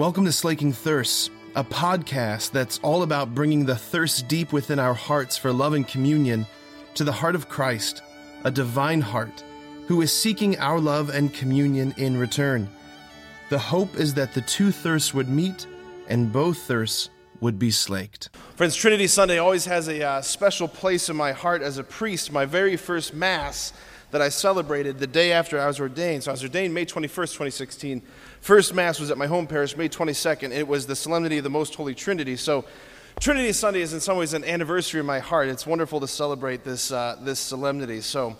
Welcome to Slaking Thirsts, a podcast that's all about bringing the thirst deep within our hearts for love and communion to the heart of Christ, a divine heart, who is seeking our love and communion in return. The hope is that the two thirsts would meet and both thirsts would be slaked. Friends, Trinity Sunday always has a uh, special place in my heart as a priest. My very first Mass that I celebrated the day after I was ordained. So I was ordained May 21st, 2016. First Mass was at my home parish, May 22nd. It was the Solemnity of the Most Holy Trinity. So Trinity Sunday is in some ways an anniversary in my heart. It's wonderful to celebrate this, uh, this solemnity. So,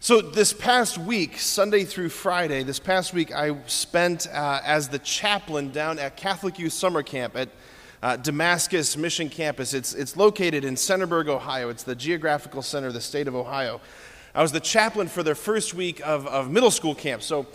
so this past week, Sunday through Friday, this past week I spent uh, as the chaplain down at Catholic Youth Summer Camp at uh, Damascus Mission Campus. It's, it's located in Centerburg, Ohio. It's the geographical center of the state of Ohio. I was the chaplain for their first week of, of middle school camp. So,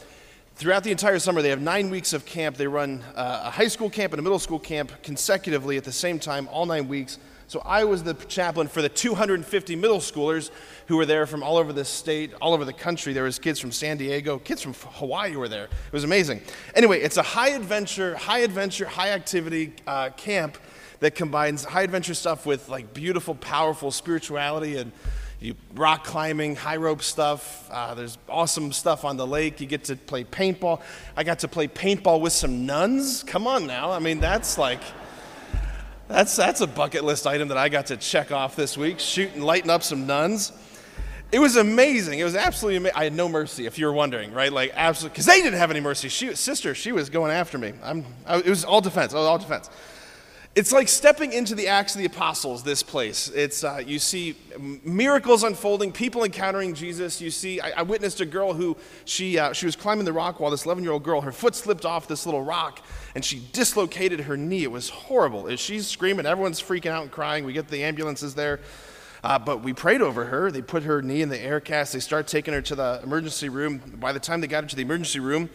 throughout the entire summer, they have nine weeks of camp. They run uh, a high school camp and a middle school camp consecutively at the same time, all nine weeks. So, I was the chaplain for the 250 middle schoolers who were there from all over the state, all over the country. There was kids from San Diego, kids from Hawaii were there. It was amazing. Anyway, it's a high adventure, high adventure, high activity uh, camp that combines high adventure stuff with like beautiful, powerful spirituality and you rock climbing, high rope stuff. Uh, there's awesome stuff on the lake. You get to play paintball. I got to play paintball with some nuns. Come on now. I mean, that's like, that's, that's a bucket list item that I got to check off this week. Shoot and lighten up some nuns. It was amazing. It was absolutely amazing. I had no mercy, if you were wondering, right? Like, absolutely, because they didn't have any mercy. She, sister, she was going after me. I'm, I, it was all defense. It was all defense. It's like stepping into the Acts of the Apostles, this place. It's, uh, you see miracles unfolding, people encountering Jesus. You see, I, I witnessed a girl who, she, uh, she was climbing the rock wall, this 11 year old girl, her foot slipped off this little rock and she dislocated her knee. It was horrible. She's screaming, everyone's freaking out and crying. We get the ambulances there. Uh, but we prayed over her. They put her knee in the air cast. They start taking her to the emergency room. By the time they got her to the emergency room,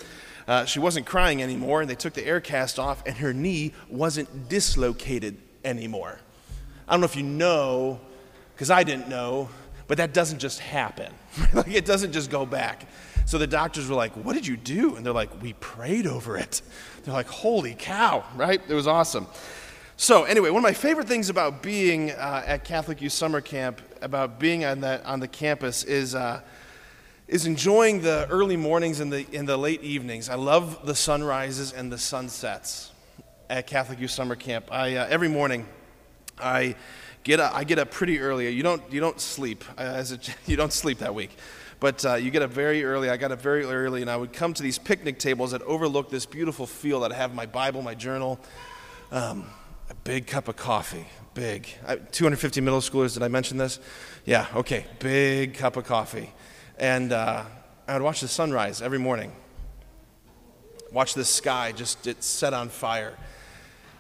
uh, she wasn't crying anymore, and they took the air cast off, and her knee wasn't dislocated anymore. I don't know if you know, because I didn't know, but that doesn't just happen. like it doesn't just go back. So the doctors were like, What did you do? And they're like, We prayed over it. They're like, Holy cow, right? It was awesome. So, anyway, one of my favorite things about being uh, at Catholic Youth Summer Camp, about being on, that, on the campus, is. Uh, is enjoying the early mornings and the, and the late evenings. I love the sunrises and the sunsets at Catholic Youth Summer Camp. I, uh, every morning, I get, up, I get up pretty early. You don't, you don't sleep. Uh, as a, you don't sleep that week. But uh, you get up very early. I got up very early, and I would come to these picnic tables that overlook this beautiful field. I'd have my Bible, my journal, um, a big cup of coffee. Big. I, 250 middle schoolers, did I mention this? Yeah, okay. Big cup of coffee and uh, I would watch the sunrise every morning. Watch the sky just it set on fire.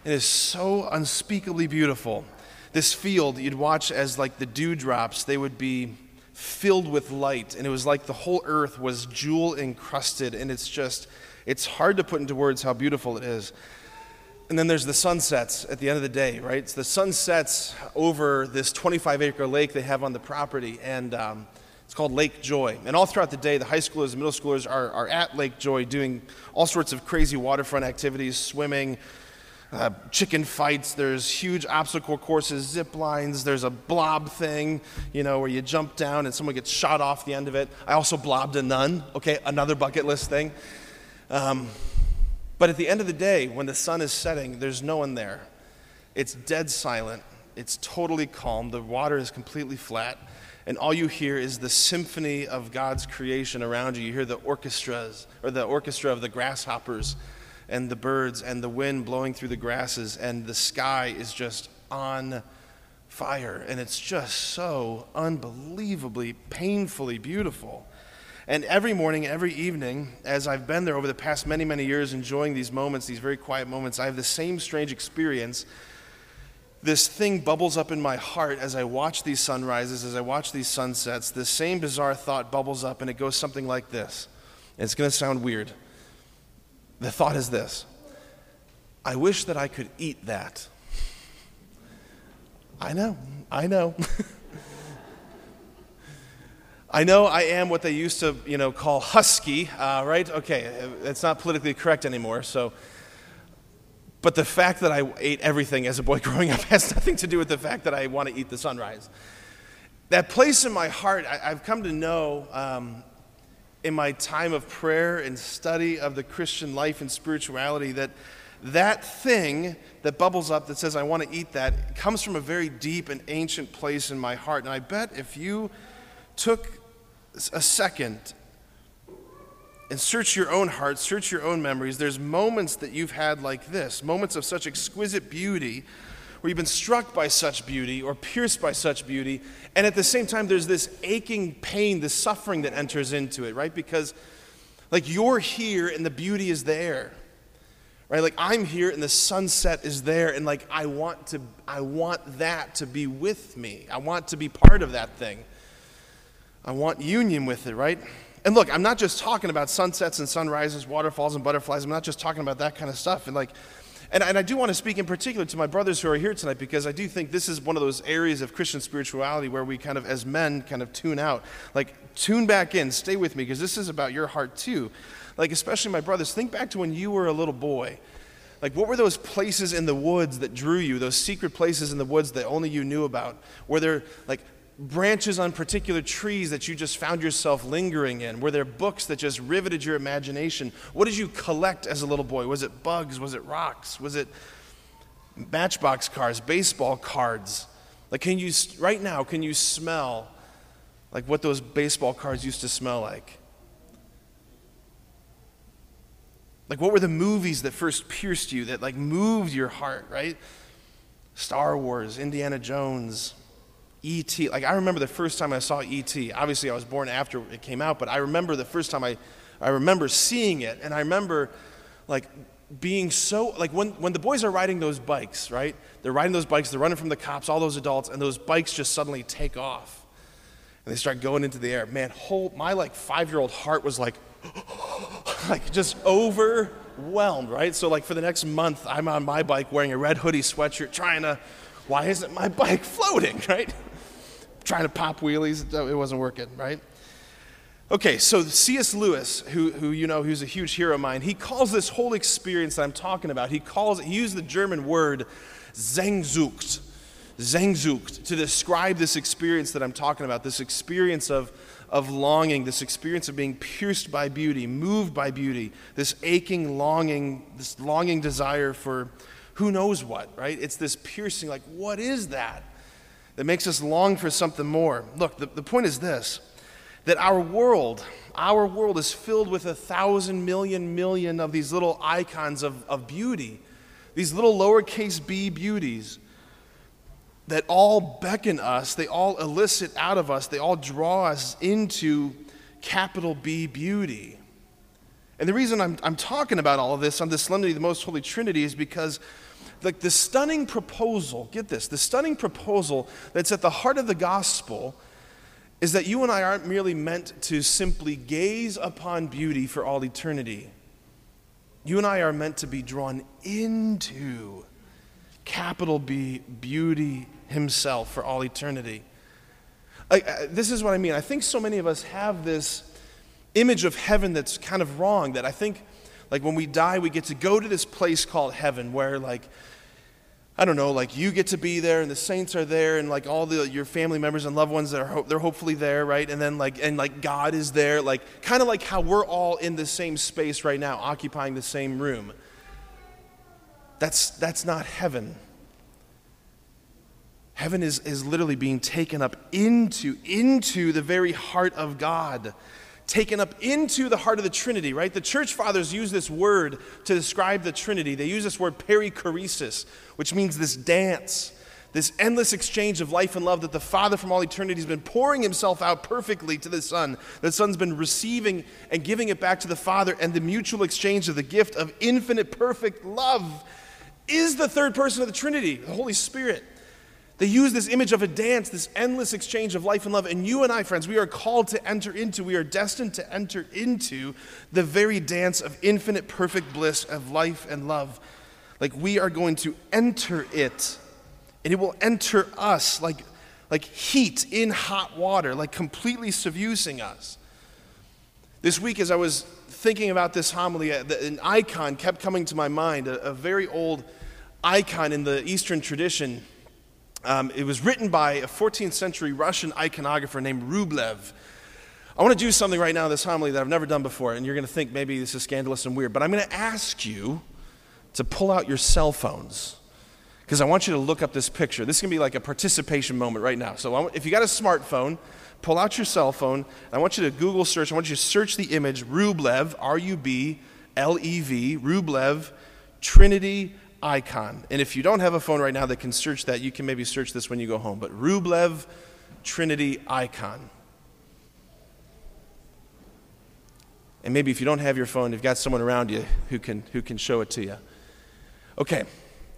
It is so unspeakably beautiful. This field, you'd watch as like the dewdrops, they would be filled with light, and it was like the whole earth was jewel encrusted, and it's just, it's hard to put into words how beautiful it is. And then there's the sunsets at the end of the day, right? It's the sunsets over this 25 acre lake they have on the property, and um, it's called Lake Joy. And all throughout the day, the high schoolers and middle schoolers are, are at Lake Joy doing all sorts of crazy waterfront activities, swimming, uh, chicken fights. There's huge obstacle courses, zip lines. There's a blob thing, you know, where you jump down and someone gets shot off the end of it. I also blobbed a nun, okay, another bucket list thing. Um, but at the end of the day, when the sun is setting, there's no one there. It's dead silent. It's totally calm. The water is completely flat and all you hear is the symphony of God's creation around you. You hear the orchestras, or the orchestra of the grasshoppers and the birds and the wind blowing through the grasses, and the sky is just on fire. And it's just so unbelievably, painfully beautiful. And every morning, every evening, as I've been there over the past many, many years, enjoying these moments, these very quiet moments, I have the same strange experience this thing bubbles up in my heart as I watch these sunrises, as I watch these sunsets. This same bizarre thought bubbles up, and it goes something like this. And it's going to sound weird. The thought is this I wish that I could eat that. I know, I know. I know I am what they used to, you know, call husky, uh, right? Okay, it's not politically correct anymore, so But the fact that I ate everything as a boy growing up has nothing to do with the fact that I want to eat the sunrise. That place in my heart, I, have come to know um, in my time of prayer and study of the Christian life and spirituality that that thing that bubbles up that says, I want to eat that, comes from a very deep and ancient place in my heart. And I bet if you took a second and search your own heart, search your own memories, there's moments that you've had like this moments of such exquisite beauty where you've been struck by such beauty or pierced by such beauty. And at the same time, there's this aching pain, this suffering that enters into it, right? Because, like, you're here and the beauty is there right like i'm here and the sunset is there and like i want to i want that to be with me i want to be part of that thing i want union with it right and look i'm not just talking about sunsets and sunrises waterfalls and butterflies. I'm not just talking about that kind of stuff. And like and, and i do want to speak in particular to my brothers who are here tonight because i do think this is one of those areas of christian spirituality where we kind of as men kind of tune out. Like tune back in. Stay with me because this is about your heart too. Like, especially my brothers, think back to when you were a little boy. Like, what were those places in the woods that drew you, those secret places in the woods that only you knew about? Were there, like, branches on particular trees that you just found yourself lingering in? Were there books that just riveted your imagination? What did you collect as a little boy? Was it bugs? Was it rocks? Was it matchbox cars, baseball cards? Like, can you, right now, can you smell like what those baseball cards used to smell like? Like, what were the movies that first pierced you, that like moved your heart, right? Star Wars, Indiana Jones, E.T. Like, I remember the first time I saw E.T. Obviously, I was born after it came out, but I remember the first time I, I remember seeing it, and I remember like being so like when, when the boys are riding those bikes right they're riding those bikes they're running from the cops all those adults and those bikes just suddenly take off and they start going into the air man whole my like five year old heart was like like just overwhelmed, right? So, like for the next month, I'm on my bike wearing a red hoodie sweatshirt, trying to, why isn't my bike floating, right? Trying to pop wheelies, it wasn't working, right? Okay, so C.S. Lewis, who, who you know, who's a huge hero of mine, he calls this whole experience that I'm talking about, he calls it, he used the German word Sehnsucht, Sehnsucht, to describe this experience that I'm talking about, this experience of, of longing, this experience of being pierced by beauty, moved by beauty, this aching longing, this longing desire for who knows what, right? It's this piercing, like, what is that? That makes us long for something more. Look, the, the point is this that our world, our world is filled with a thousand million million of these little icons of, of beauty, these little lowercase b beauties that all beckon us, they all elicit out of us, they all draw us into capital B beauty. And the reason I'm, I'm talking about all of this on the Solemnity of the Most Holy Trinity is because like the stunning proposal, get this, the stunning proposal that's at the heart of the gospel is that you and I aren't merely meant to simply gaze upon beauty for all eternity. You and I are meant to be drawn into capital B, beauty himself for all eternity. I, this is what I mean. I think so many of us have this image of heaven that's kind of wrong, that I think, like, when we die, we get to go to this place called heaven where, like, I don't know, like you get to be there and the saints are there and like all the your family members and loved ones that are they're hopefully there, right? And then like and like God is there, like kind of like how we're all in the same space right now, occupying the same room. That's, that's not heaven. Heaven is, is literally being taken up into, into the very heart of God, taken up into the heart of the Trinity, right? The church fathers use this word to describe the Trinity. They use this word perichoresis, which means this dance, this endless exchange of life and love that the Father from all eternity has been pouring himself out perfectly to the Son. The Son's been receiving and giving it back to the Father, and the mutual exchange of the gift of infinite perfect love is the third person of the Trinity, the Holy Spirit. They use this image of a dance, this endless exchange of life and love. And you and I, friends, we are called to enter into, we are destined to enter into the very dance of infinite, perfect bliss of life and love. Like we are going to enter it, and it will enter us like, like heat in hot water, like completely subusing us. This week, as I was thinking about this homily, uh, an icon kept coming to my mind, a, a very old icon in the Eastern tradition. Um, it was written by a 14th century Russian iconographer named Rublev. I want to do something right now in this homily that I've never done before, and you're going to think maybe this is scandalous and weird, but I'm going to ask you to pull out your cell phones because I want you to look up this picture. This is going to be like a participation moment right now. So if you got a smartphone, pull out your cell phone. I want you to Google search. I want you to search the image Rublev, R U B L E V, Rublev, Trinity icon. And if you don't have a phone right now that can search that, you can maybe search this when you go home. But Rublev, Trinity icon. And maybe if you don't have your phone, you've got someone around you who can, who can show it to you. Okay,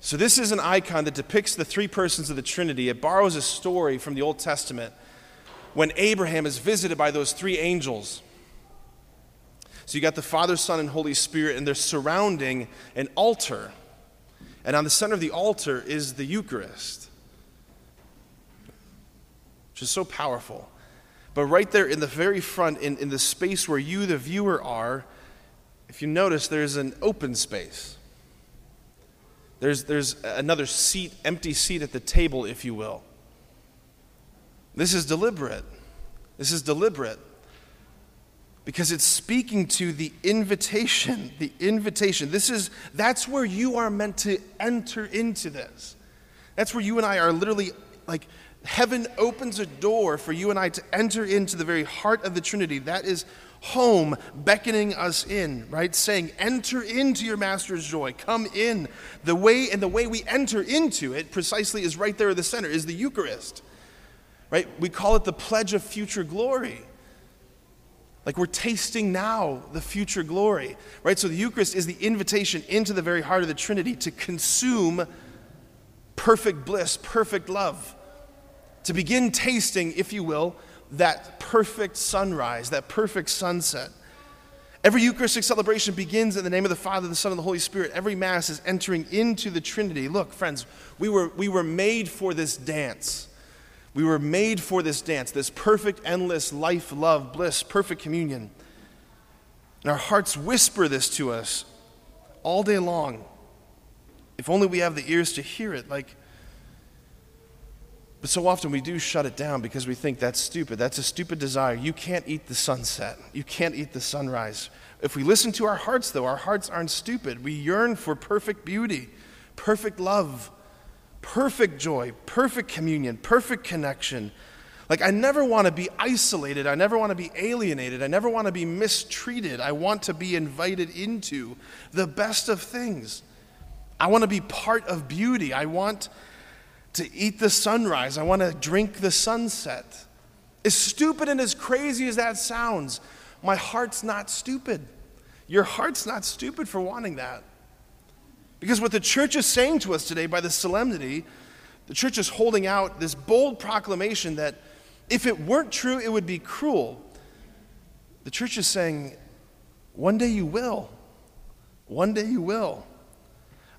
so this is an icon that depicts the three persons of the Trinity. It borrows a story from the Old Testament when Abraham is visited by those three angels. So you got the Father, Son, and Holy Spirit, and they're surrounding an altar. And on the center of the altar is the Eucharist, which is so powerful. But right there in the very front, in, in the space where you, the viewer, are, if you notice, there's an open space. There's, there's another seat, empty seat at the table, if you will. This is deliberate. This is deliberate because it's speaking to the invitation the invitation. This is that's where you are meant to enter into this. That's where you and i are literally like heaven opens a door for you and i to enter into the very heart of the trinity. That is home beckoning us in right? Saying enter into your master's joy. Come in. The way and the way we enter into it precisely is right there at the center is the eucharist right? We call it the pledge of future glory. Like we're tasting now the future glory, right? So the Eucharist is the invitation into the very heart of the Trinity to consume perfect bliss, perfect love, to begin tasting, if you will, that perfect sunrise, that perfect sunset. Every Eucharistic celebration begins in the name of the Father, the Son, and the Holy Spirit. Every Mass is entering into the Trinity. Look, friends, we were, we were made for this dance. We were made for this dance, this perfect, endless life, love, bliss, perfect communion. And our hearts whisper this to us all day long. If only we have the ears to hear it. Like, but so often we do shut it down because we think that's stupid. That's a stupid desire. You can't eat the sunset. You can't eat the sunrise. If we listen to our hearts, though, our hearts aren't stupid. We yearn for perfect beauty, perfect love, perfect joy, perfect communion, perfect connection. Like, I never want to be isolated. I never want to be alienated. I never want to be mistreated. I want to be invited into the best of things. I want to be part of beauty. I want to eat the sunrise. I want to drink the sunset. As stupid and as crazy as that sounds, my heart's not stupid. Your heart's not stupid for wanting that. Because what the church is saying to us today by the solemnity, the church is holding out this bold proclamation that if it weren't true, it would be cruel. The church is saying, one day you will. One day you will.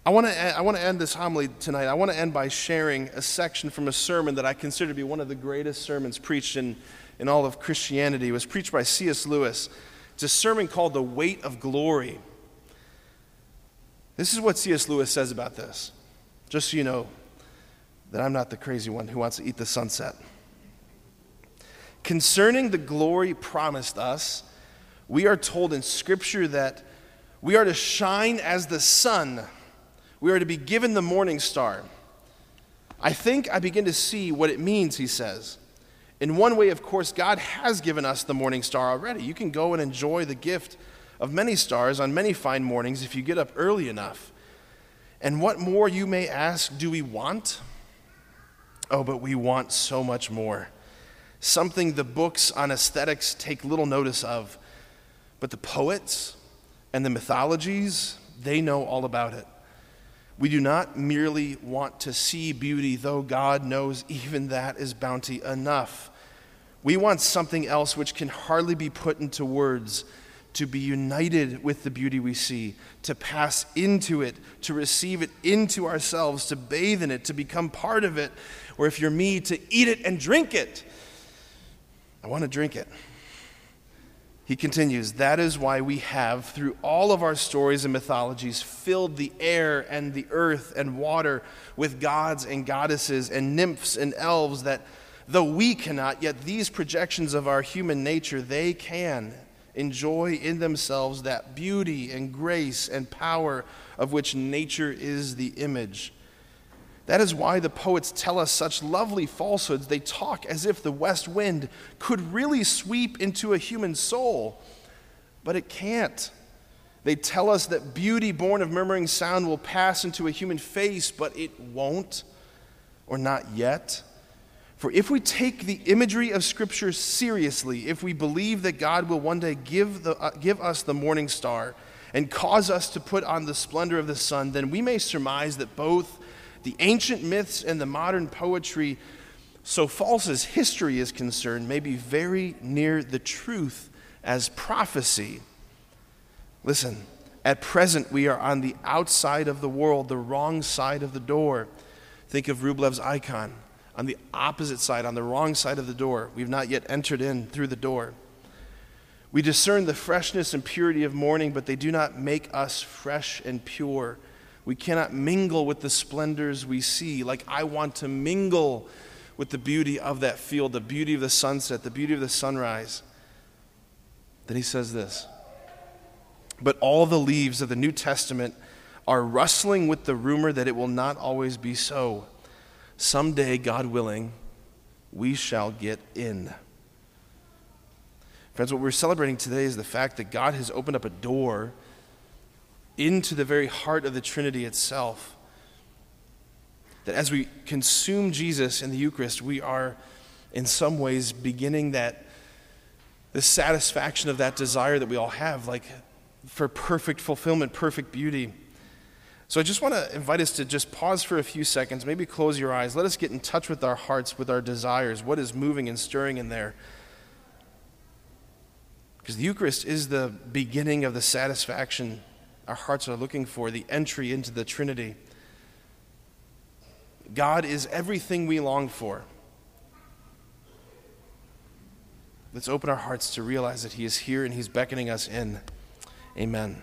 I want to I want to end this homily tonight. I want to end by sharing a section from a sermon that I consider to be one of the greatest sermons preached in, in all of Christianity. It was preached by C.S. Lewis. It's a sermon called The Weight of Glory. This is what C.S. Lewis says about this, just so you know that I'm not the crazy one who wants to eat the sunset. Concerning the glory promised us, we are told in Scripture that we are to shine as the sun, we are to be given the morning star. I think I begin to see what it means, he says. In one way, of course, God has given us the morning star already. You can go and enjoy the gift of many stars on many fine mornings if you get up early enough. And what more, you may ask, do we want? Oh, but we want so much more. Something the books on aesthetics take little notice of. But the poets and the mythologies, they know all about it. We do not merely want to see beauty, though God knows even that is bounty enough. We want something else which can hardly be put into words to be united with the beauty we see, to pass into it, to receive it into ourselves, to bathe in it, to become part of it, or if you're me, to eat it and drink it. I want to drink it. He continues, That is why we have, through all of our stories and mythologies, filled the air and the earth and water with gods and goddesses and nymphs and elves, that though we cannot, yet these projections of our human nature, they can enjoy in themselves that beauty and grace and power of which nature is the image. That is why the poets tell us such lovely falsehoods. They talk as if the west wind could really sweep into a human soul, but it can't. They tell us that beauty born of murmuring sound will pass into a human face, but it won't, or not yet. For if we take the imagery of Scripture seriously, if we believe that God will one day give, the, uh, give us the morning star and cause us to put on the splendor of the sun, then we may surmise that both the ancient myths and the modern poetry, so false as history is concerned, may be very near the truth as prophecy. Listen, at present we are on the outside of the world, the wrong side of the door. Think of Rublev's icon. On the opposite side, on the wrong side of the door. We've not yet entered in through the door. We discern the freshness and purity of morning, but they do not make us fresh and pure. We cannot mingle with the splendors we see. Like I want to mingle with the beauty of that field, the beauty of the sunset, the beauty of the sunrise. Then he says this But all the leaves of the New Testament are rustling with the rumor that it will not always be so. Someday, God willing, we shall get in. Friends, what we're celebrating today is the fact that God has opened up a door into the very heart of the Trinity itself. That as we consume Jesus in the Eucharist, we are in some ways beginning that the satisfaction of that desire that we all have, like for perfect fulfillment, perfect beauty. So I just want to invite us to just pause for a few seconds, maybe close your eyes. Let us get in touch with our hearts, with our desires, what is moving and stirring in there. Because the Eucharist is the beginning of the satisfaction our hearts are looking for, the entry into the Trinity. God is everything we long for. Let's open our hearts to realize that He is here and He's beckoning us in. Amen.